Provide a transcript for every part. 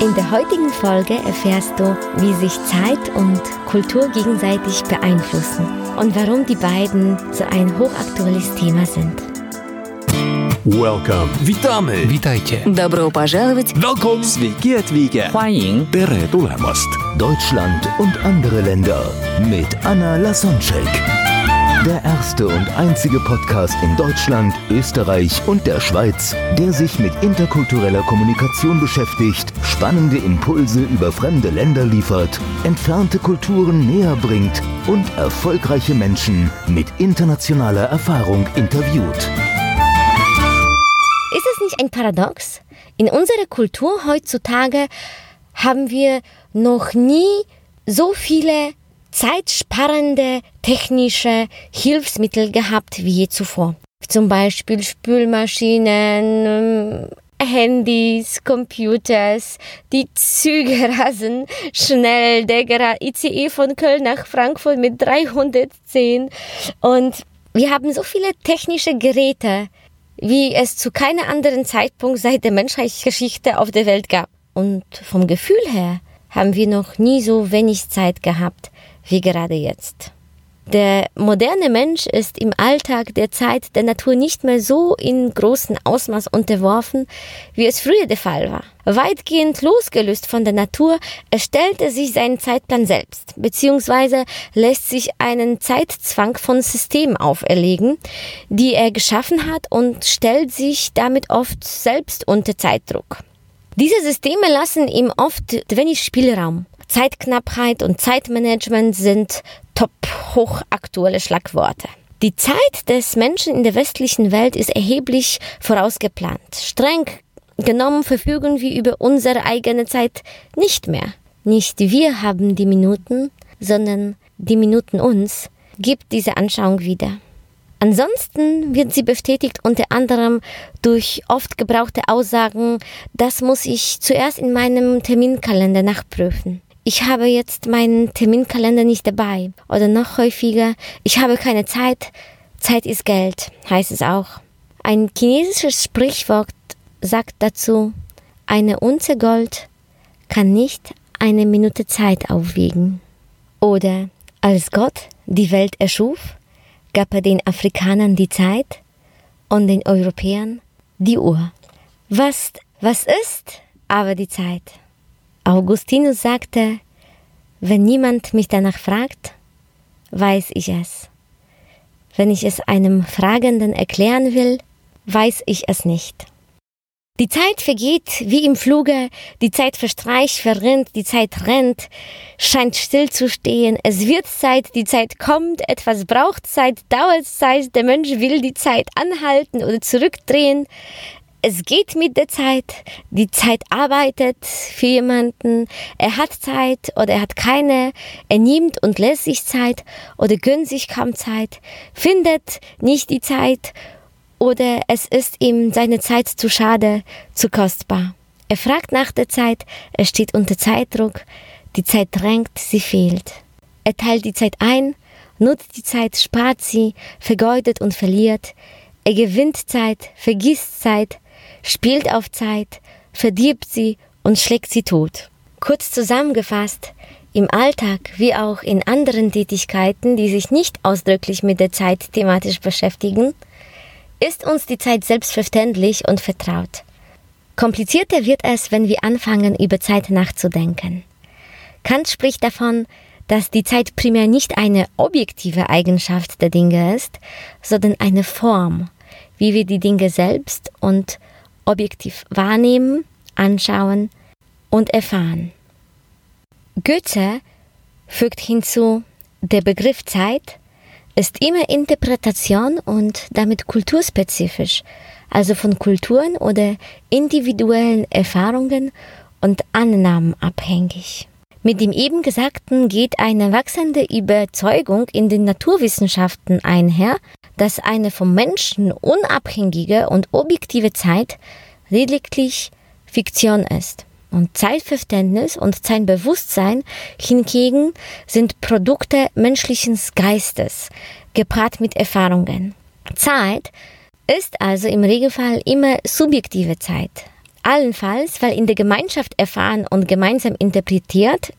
In der heutigen Folge erfährst du, wie sich Zeit und Kultur gegenseitig beeinflussen und warum die beiden so ein hochaktuelles Thema sind. Welcome. Witamy. Witajcie. Добро пожаловать. Welcome. Sveiki atvykę. 欢迎 Tere tulemast. Deutschland und andere Länder mit Anna Lasonczek. Der erste und einzige Podcast in Deutschland, Österreich und der Schweiz, der sich mit interkultureller Kommunikation beschäftigt, spannende Impulse über fremde Länder liefert, entfernte Kulturen näher bringt und erfolgreiche Menschen mit internationaler Erfahrung interviewt. Ist es nicht ein Paradox? In unserer Kultur heutzutage haben wir noch nie so viele zeitsparende technische Hilfsmittel gehabt wie je zuvor. Zum Beispiel Spülmaschinen, Handys, Computers, die Züge rasen schnell, der ICE von Köln nach Frankfurt mit 310 und wir haben so viele technische Geräte, wie es zu keinem anderen Zeitpunkt seit der Menschheitsgeschichte auf der Welt gab. Und vom Gefühl her haben wir noch nie so wenig Zeit gehabt wie gerade jetzt. Der moderne Mensch ist im Alltag der Zeit der Natur nicht mehr so in großem Ausmaß unterworfen, wie es früher der Fall war. Weitgehend losgelöst von der Natur erstellt er sich seinen Zeitplan selbst, beziehungsweise lässt sich einen Zeitzwang von Systemen auferlegen, die er geschaffen hat und stellt sich damit oft selbst unter Zeitdruck. Diese Systeme lassen ihm oft wenig Spielraum. Zeitknappheit und Zeitmanagement sind top hochaktuelle Schlagworte. Die Zeit des Menschen in der westlichen Welt ist erheblich vorausgeplant. Streng genommen verfügen wir über unsere eigene Zeit nicht mehr. Nicht wir haben die Minuten, sondern die Minuten uns, gibt diese Anschauung wieder. Ansonsten wird sie bestätigt unter anderem durch oft gebrauchte Aussagen, das muss ich zuerst in meinem Terminkalender nachprüfen ich habe jetzt meinen Terminkalender nicht dabei. Oder noch häufiger, ich habe keine Zeit. Zeit ist Geld, heißt es auch. Ein chinesisches Sprichwort sagt dazu, eine Unze Gold kann nicht eine Minute Zeit aufwiegen. Oder als Gott die Welt erschuf, gab er den Afrikanern die Zeit und den Europäern die Uhr. Was, was ist aber die Zeit? Augustinus sagte, wenn niemand mich danach fragt, weiß ich es. Wenn ich es einem Fragenden erklären will, weiß ich es nicht. Die Zeit vergeht wie im Fluge, die Zeit verstreicht, verrinnt, die Zeit rennt, scheint still zu stehen, es wird Zeit, die Zeit kommt, etwas braucht Zeit, dauert Zeit, der Mensch will die Zeit anhalten oder zurückdrehen, es geht mit der Zeit, die Zeit arbeitet für jemanden, er hat Zeit oder er hat keine, er nimmt und lässt sich Zeit oder gönnt sich kaum Zeit, findet nicht die Zeit oder es ist ihm seine Zeit zu schade, zu kostbar. Er fragt nach der Zeit, er steht unter Zeitdruck, die Zeit drängt, sie fehlt. Er teilt die Zeit ein, nutzt die Zeit, spart sie, vergeudet und verliert. Er gewinnt Zeit, vergisst Zeit, spielt auf Zeit, verdirbt sie und schlägt sie tot. Kurz zusammengefasst, im Alltag wie auch in anderen Tätigkeiten, die sich nicht ausdrücklich mit der Zeit thematisch beschäftigen, ist uns die Zeit selbstverständlich und vertraut. Komplizierter wird es, wenn wir anfangen, über Zeit nachzudenken. Kant spricht davon, dass die Zeit primär nicht eine objektive Eigenschaft der Dinge ist, sondern eine Form, wie wir die Dinge selbst und objektiv wahrnehmen, anschauen und erfahren. Goethe fügt hinzu, der Begriff Zeit ist immer Interpretation und damit kulturspezifisch, also von Kulturen oder individuellen Erfahrungen und Annahmen abhängig. Mit dem eben Gesagten geht eine wachsende Überzeugung in den Naturwissenschaften einher, dass eine vom Menschen unabhängige und objektive Zeit lediglich Fiktion ist. Und Zeitverständnis und Zeitbewusstsein hingegen sind Produkte menschlichen Geistes, gepaart mit Erfahrungen. Zeit ist also im Regelfall immer subjektive Zeit, Allenfalls, weil in der Gemeinschaft erfahren und gemeinsam interpretiert,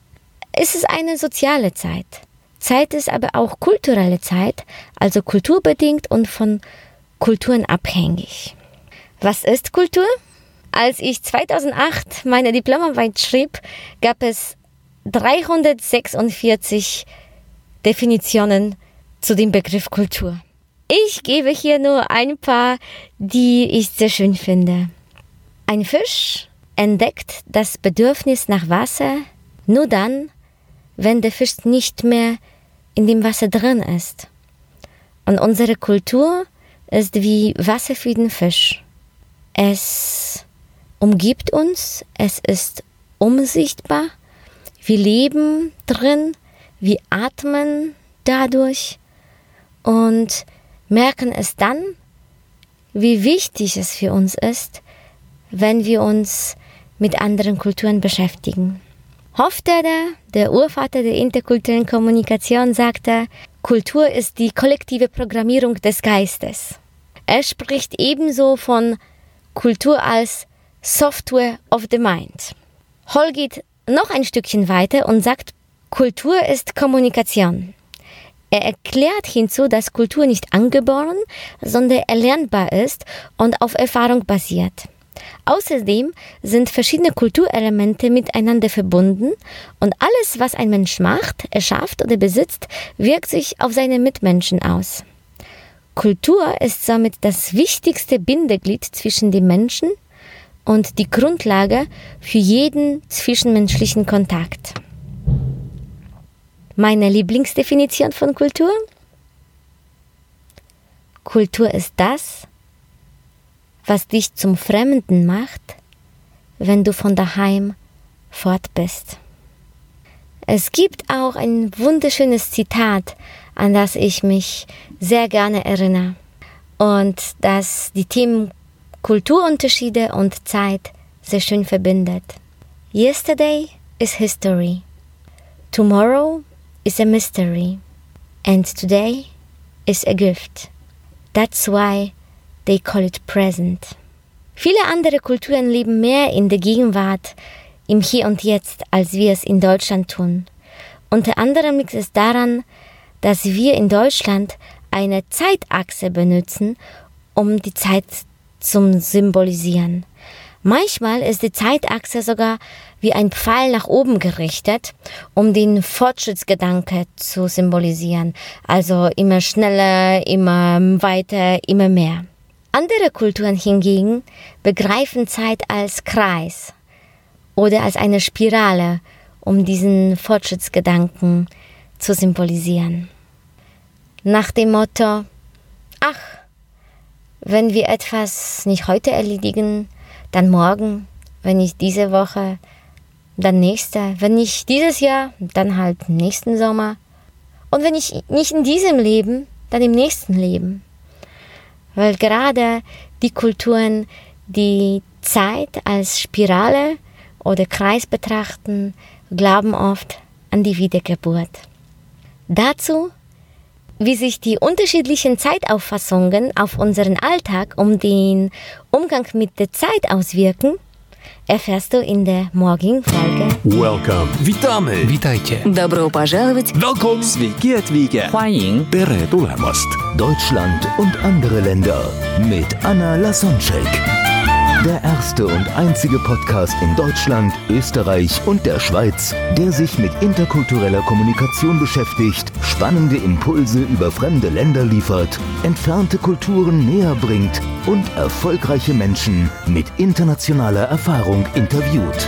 ist es eine soziale Zeit. Zeit ist aber auch kulturelle Zeit, also kulturbedingt und von Kulturen abhängig. Was ist Kultur? Als ich 2008 meine Diplomarbeit schrieb, gab es 346 Definitionen zu dem Begriff Kultur. Ich gebe hier nur ein paar, die ich sehr schön finde. Ein Fisch entdeckt das Bedürfnis nach Wasser nur dann, wenn der Fisch nicht mehr in dem Wasser drin ist. Und unsere Kultur ist wie Wasser für den Fisch. Es umgibt uns, es ist unsichtbar, wir leben drin, wir atmen dadurch und merken es dann, wie wichtig es für uns ist, wenn wir uns mit anderen Kulturen beschäftigen. Hofstede, der Urvater der interkulturellen Kommunikation, sagte, Kultur ist die kollektive Programmierung des Geistes. Er spricht ebenso von Kultur als Software of the Mind. Hall geht noch ein Stückchen weiter und sagt, Kultur ist Kommunikation. Er erklärt hinzu, dass Kultur nicht angeboren, sondern erlernbar ist und auf Erfahrung basiert. Außerdem sind verschiedene Kulturelemente miteinander verbunden und alles, was ein Mensch macht, erschafft oder besitzt, wirkt sich auf seine Mitmenschen aus. Kultur ist somit das wichtigste Bindeglied zwischen den Menschen und die Grundlage für jeden zwischenmenschlichen Kontakt. Meine Lieblingsdefinition von Kultur? Kultur ist das, was dich zum Fremden macht, wenn du von daheim fort bist. Es gibt auch ein wunderschönes Zitat, an das ich mich sehr gerne erinnere und das die Themen Kulturunterschiede und Zeit sehr schön verbindet. Yesterday is history. Tomorrow is a mystery. And today is a gift. That's why they call it present. Viele andere Kulturen leben mehr in der Gegenwart, im Hier und Jetzt, als wir es in Deutschland tun. Unter anderem liegt es daran, dass wir in Deutschland eine Zeitachse benutzen, um die Zeit zum Symbolisieren. Manchmal ist die Zeitachse sogar wie ein Pfeil nach oben gerichtet, um den Fortschrittsgedanke zu symbolisieren. Also immer schneller, immer weiter, immer mehr. Andere Kulturen hingegen begreifen Zeit als Kreis oder als eine Spirale, um diesen Fortschrittsgedanken zu symbolisieren. Nach dem Motto, wenn wir etwas nicht heute erledigen, dann morgen, wenn nicht diese Woche, dann nächste, wenn nicht dieses Jahr, dann halt nächsten Sommer. Und wenn ich nicht in diesem Leben, dann im nächsten Leben. Weil gerade die Kulturen, die Zeit als Spirale oder Kreis betrachten, glauben oft an die Wiedergeburt. Dazu, wie sich die unterschiedlichen Zeitauffassungen auf unseren Alltag um den Umgang mit der Zeit auswirken, erfährst du in der morgigen Folge. Welcome. Witamy. Witajcie. Добро пожаловать! Welcome. Sveiki atvykę. 欢迎 Tere tulemast. Deutschland und andere Länder mit Anna Lasonczek. Der erste und einzige Podcast in Deutschland, Österreich und der Schweiz, der sich mit interkultureller Kommunikation beschäftigt, spannende Impulse über fremde Länder liefert, entfernte Kulturen näher bringt und erfolgreiche Menschen mit internationaler Erfahrung interviewt.